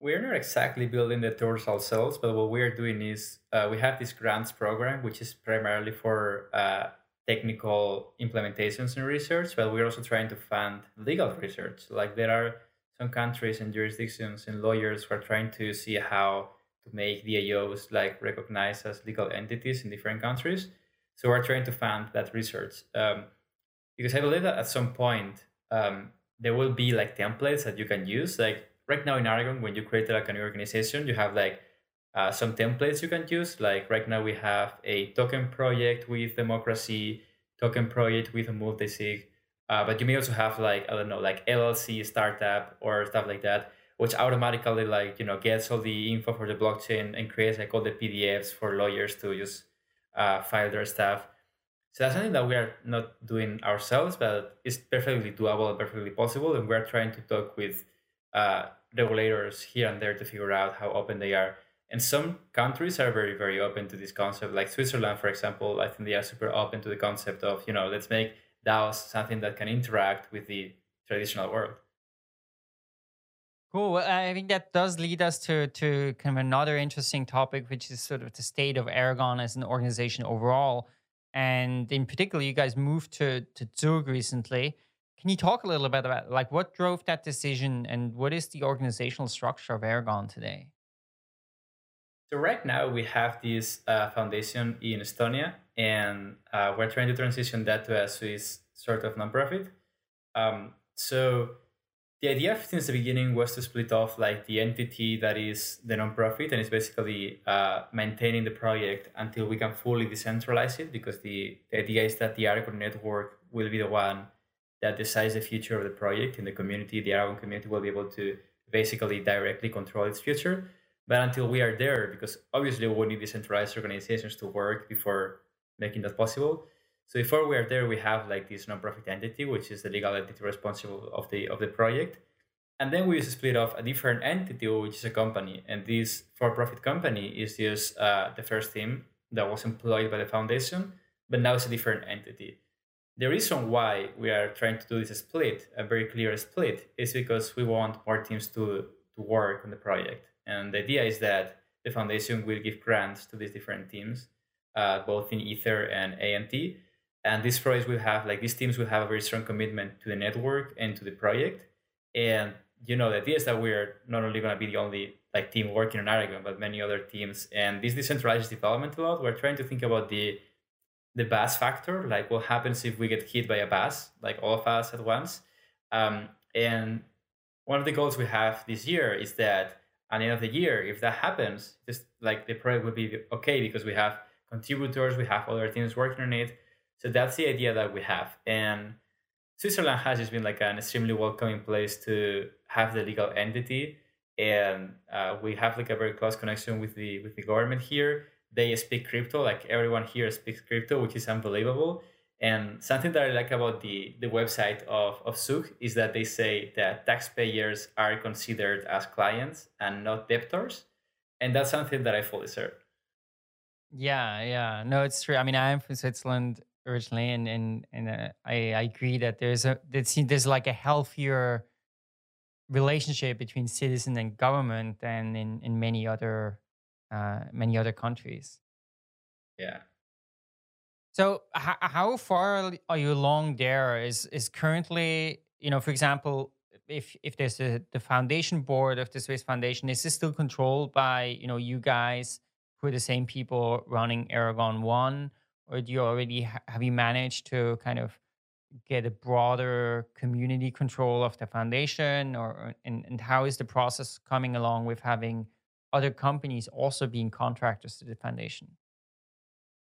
We're not exactly building the tools ourselves, but what we're doing is uh, we have this grants program, which is primarily for uh, technical implementations and research, but we're also trying to fund legal research. Like there are some countries and jurisdictions and lawyers who are trying to see how to make DAOs like recognized as legal entities in different countries. So we're trying to fund that research um, because I believe that at some point um, there will be like templates that you can use. Like right now in Aragon, when you create like a new organization, you have like uh, some templates you can use. Like right now, we have a token project with democracy, token project with a multisig. Uh, but you may also have like I don't know, like LLC startup or stuff like that, which automatically like you know gets all the info for the blockchain and creates like all the PDFs for lawyers to just uh, file their stuff. So that's something that we are not doing ourselves, but it's perfectly doable and perfectly possible. And we're trying to talk with uh, regulators here and there to figure out how open they are. And some countries are very very open to this concept like switzerland for example. I think they are super open to the concept of you know let's make daos something that can interact with the traditional world. Cool. Well, i think that does lead us to to kind of another interesting topic which is sort of the state of aragon as an organization overall. And in particular you guys moved to to zug recently can you talk a little bit about like what drove that decision and what is the organizational structure of aragon today so right now we have this uh, foundation in Estonia, and uh, we're trying to transition that to a Swiss sort of nonprofit. Um, so the idea since the beginning was to split off like the entity that is the nonprofit and is basically uh, maintaining the project until we can fully decentralize it because the, the idea is that the Aragon network will be the one that decides the future of the project in the community. The Aragon community will be able to basically directly control its future. But until we are there, because obviously we need decentralized organizations to work before making that possible. So before we are there, we have like this nonprofit entity, which is the legal entity responsible of the of the project. And then we split off a different entity, which is a company. And this for-profit company is just uh, the first team that was employed by the foundation, but now it's a different entity. The reason why we are trying to do this split, a very clear split, is because we want more teams to, to work on the project. And the idea is that the foundation will give grants to these different teams, uh, both in Ether and ANT. And these projects will have, like these teams will have a very strong commitment to the network and to the project. And, you know, the idea is that we're not only going to be the only like team working on Aragon, but many other teams. And this decentralizes development a lot. We're trying to think about the the bus factor, like what happens if we get hit by a bus, like all of us at once. Um, and one of the goals we have this year is that at the end of the year, if that happens, just like the project would be okay because we have contributors, we have other teams working on it. So that's the idea that we have. And Switzerland has just been like an extremely welcoming place to have the legal entity. And uh, we have like a very close connection with the with the government here. They speak crypto, like everyone here speaks crypto, which is unbelievable. And something that I like about the, the website of, of Zug is that they say that taxpayers are considered as clients and not debtors. And that's something that I fully share. Yeah, yeah. No, it's true. I mean, I'm from Switzerland originally, and and and uh, I, I agree that there's a there's, there's like a healthier relationship between citizen and government than in in many other uh, many other countries. Yeah. So h- how far are you along there? Is is currently you know, for example, if if there's a, the foundation board of the Swiss Foundation, is this still controlled by you know you guys? who are the same people running Aragon One, or do you already have you managed to kind of get a broader community control of the foundation, or and, and how is the process coming along with having other companies also being contractors to the foundation?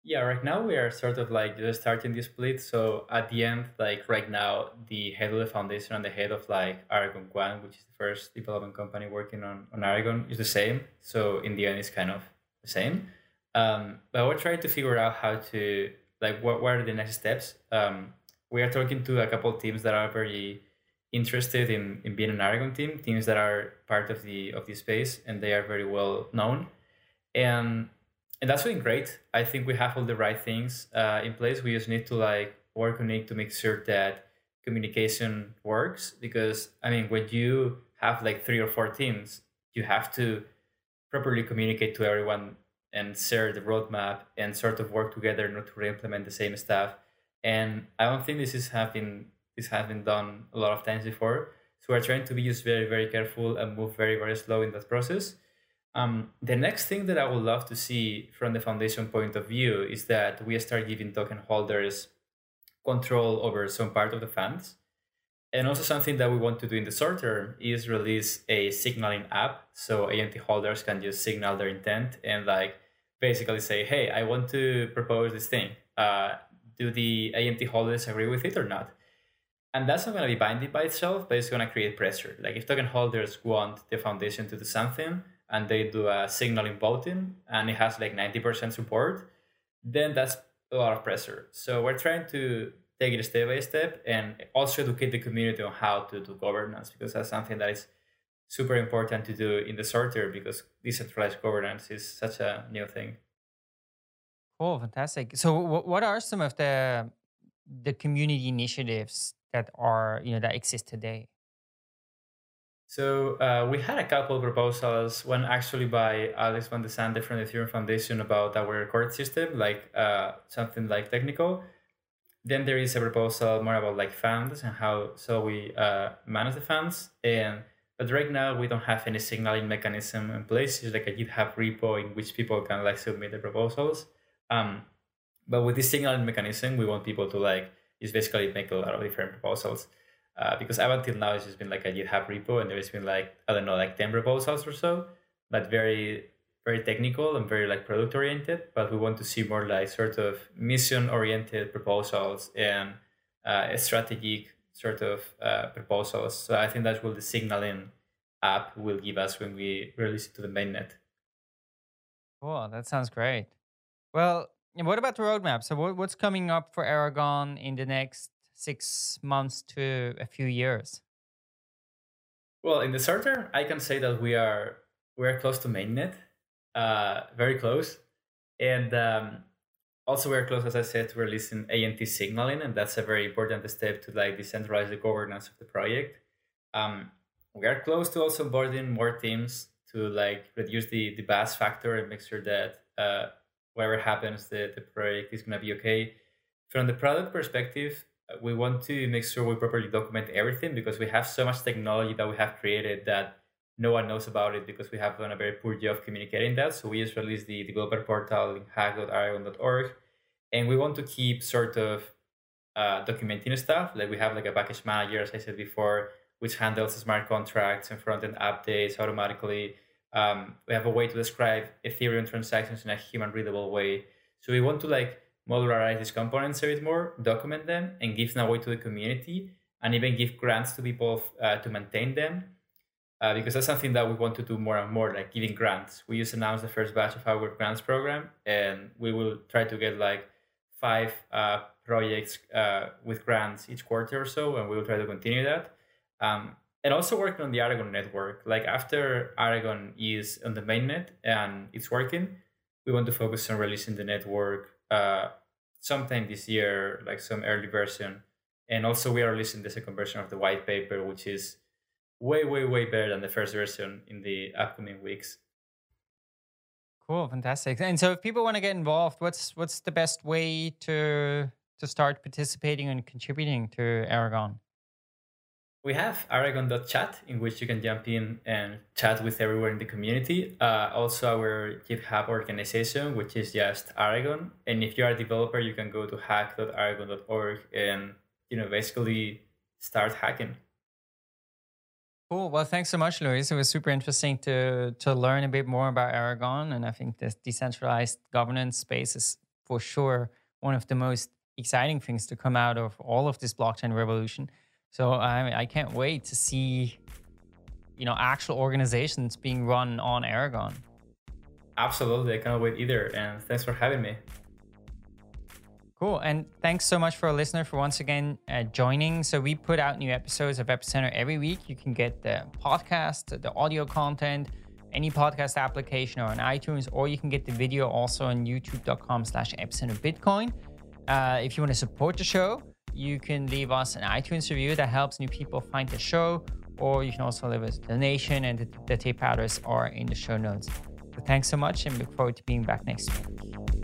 Yeah, right now we are sort of like just starting the split. So at the end, like right now, the head of the foundation and the head of like Aragon One, which is the first development company working on, on Aragon, is the same. So in the end, it's kind of the same. Um, but we're trying to figure out how to like what, what are the next steps. Um, we are talking to a couple teams that are very interested in, in being an Aragon team, teams that are part of the of the space and they are very well known. And and that's doing great. I think we have all the right things uh, in place. We just need to like work on it to make sure that communication works. Because I mean, when you have like three or four teams, you have to properly communicate to everyone and share the roadmap and sort of work together not to re-implement the same stuff. And I don't think this is having this has been done a lot of times before. So we're trying to be just very, very careful and move very, very slow in that process. Um, the next thing that I would love to see from the foundation point of view is that we start giving token holders control over some part of the funds. And also something that we want to do in the short term is release a signaling app so ANT holders can just signal their intent and like basically say, hey, I want to propose this thing. Uh, do the ANT holders agree with it or not? And that's not going to be binding by itself, but it's going to create pressure. Like if token holders want the foundation to do something and they do a signaling voting and it has like 90% support, then that's a lot of pressure. So we're trying to take it step by step and also educate the community on how to do governance because that's something that is super important to do in the short term because decentralized governance is such a new thing. Cool, fantastic. So, what are some of the the community initiatives that are you know that exist today? So uh, we had a couple of proposals. One actually by Alex van de Sande from the Ethereum Foundation about our court system, like uh, something like technical then there is a proposal more about like funds and how so we uh, manage the funds and but right now we don't have any signaling mechanism in place it's like a github repo in which people can like submit the proposals um, but with this signaling mechanism we want people to like just basically make a lot of different proposals uh, because up until now it's just been like a github repo and there's been like i don't know like 10 proposals or so but very very technical and very like product oriented, but we want to see more like sort of mission oriented proposals and uh, strategic sort of uh, proposals. So I think that's what the signaling app will give us when we release it to the mainnet. Cool, that sounds great. Well, what about the roadmap? So what, what's coming up for Aragon in the next six months to a few years? Well, in the term, I can say that we are we are close to mainnet uh, very close. And um, also we're close, as I said, to releasing ANT signaling, and that's a very important step to like decentralize the governance of the project. Um, we are close to also onboarding more teams to like reduce the the bus factor and make sure that uh, whatever happens, the, the project is going to be okay. From the product perspective, we want to make sure we properly document everything because we have so much technology that we have created that no one knows about it because we have done a very poor job communicating that. So we just released the developer portal in hack.aragon.org. And we want to keep sort of uh, documenting stuff. Like we have like a package manager, as I said before, which handles smart contracts and front-end updates automatically. Um, we have a way to describe Ethereum transactions in a human readable way. So we want to like modularize these components a bit more, document them, and give them away to the community, and even give grants to people uh, to maintain them. Uh, because that's something that we want to do more and more, like giving grants. We just announced the first batch of our grants program, and we will try to get like five uh, projects uh, with grants each quarter or so, and we will try to continue that. Um, and also working on the Aragon network. Like after Aragon is on the mainnet and it's working, we want to focus on releasing the network uh, sometime this year, like some early version. And also, we are releasing the second version of the white paper, which is way, way, way better than the first version in the upcoming weeks. Cool, fantastic. And so, if people want to get involved, what's what's the best way to to start participating and contributing to Aragon? We have aragon.chat in which you can jump in and chat with everyone in the community. Uh, also, our GitHub organization, which is just Aragon. And if you are a developer, you can go to hack.aragon.org and you know basically start hacking. Cool. Well, thanks so much, Luis. It was super interesting to to learn a bit more about Aragon, and I think this decentralized governance space is for sure one of the most exciting things to come out of all of this blockchain revolution. So I I can't wait to see, you know, actual organizations being run on Aragon. Absolutely, I cannot wait either. And thanks for having me. Cool. And thanks so much for a listener for once again uh, joining. So we put out new episodes of Epicenter every week. You can get the podcast, the audio content, any podcast application or on iTunes, or you can get the video also on youtube.com slash epicenter bitcoin. Uh, if you want to support the show, you can leave us an iTunes review that helps new people find the show, or you can also leave us a donation, and the, the tape address are in the show notes. So thanks so much, and look forward to being back next week.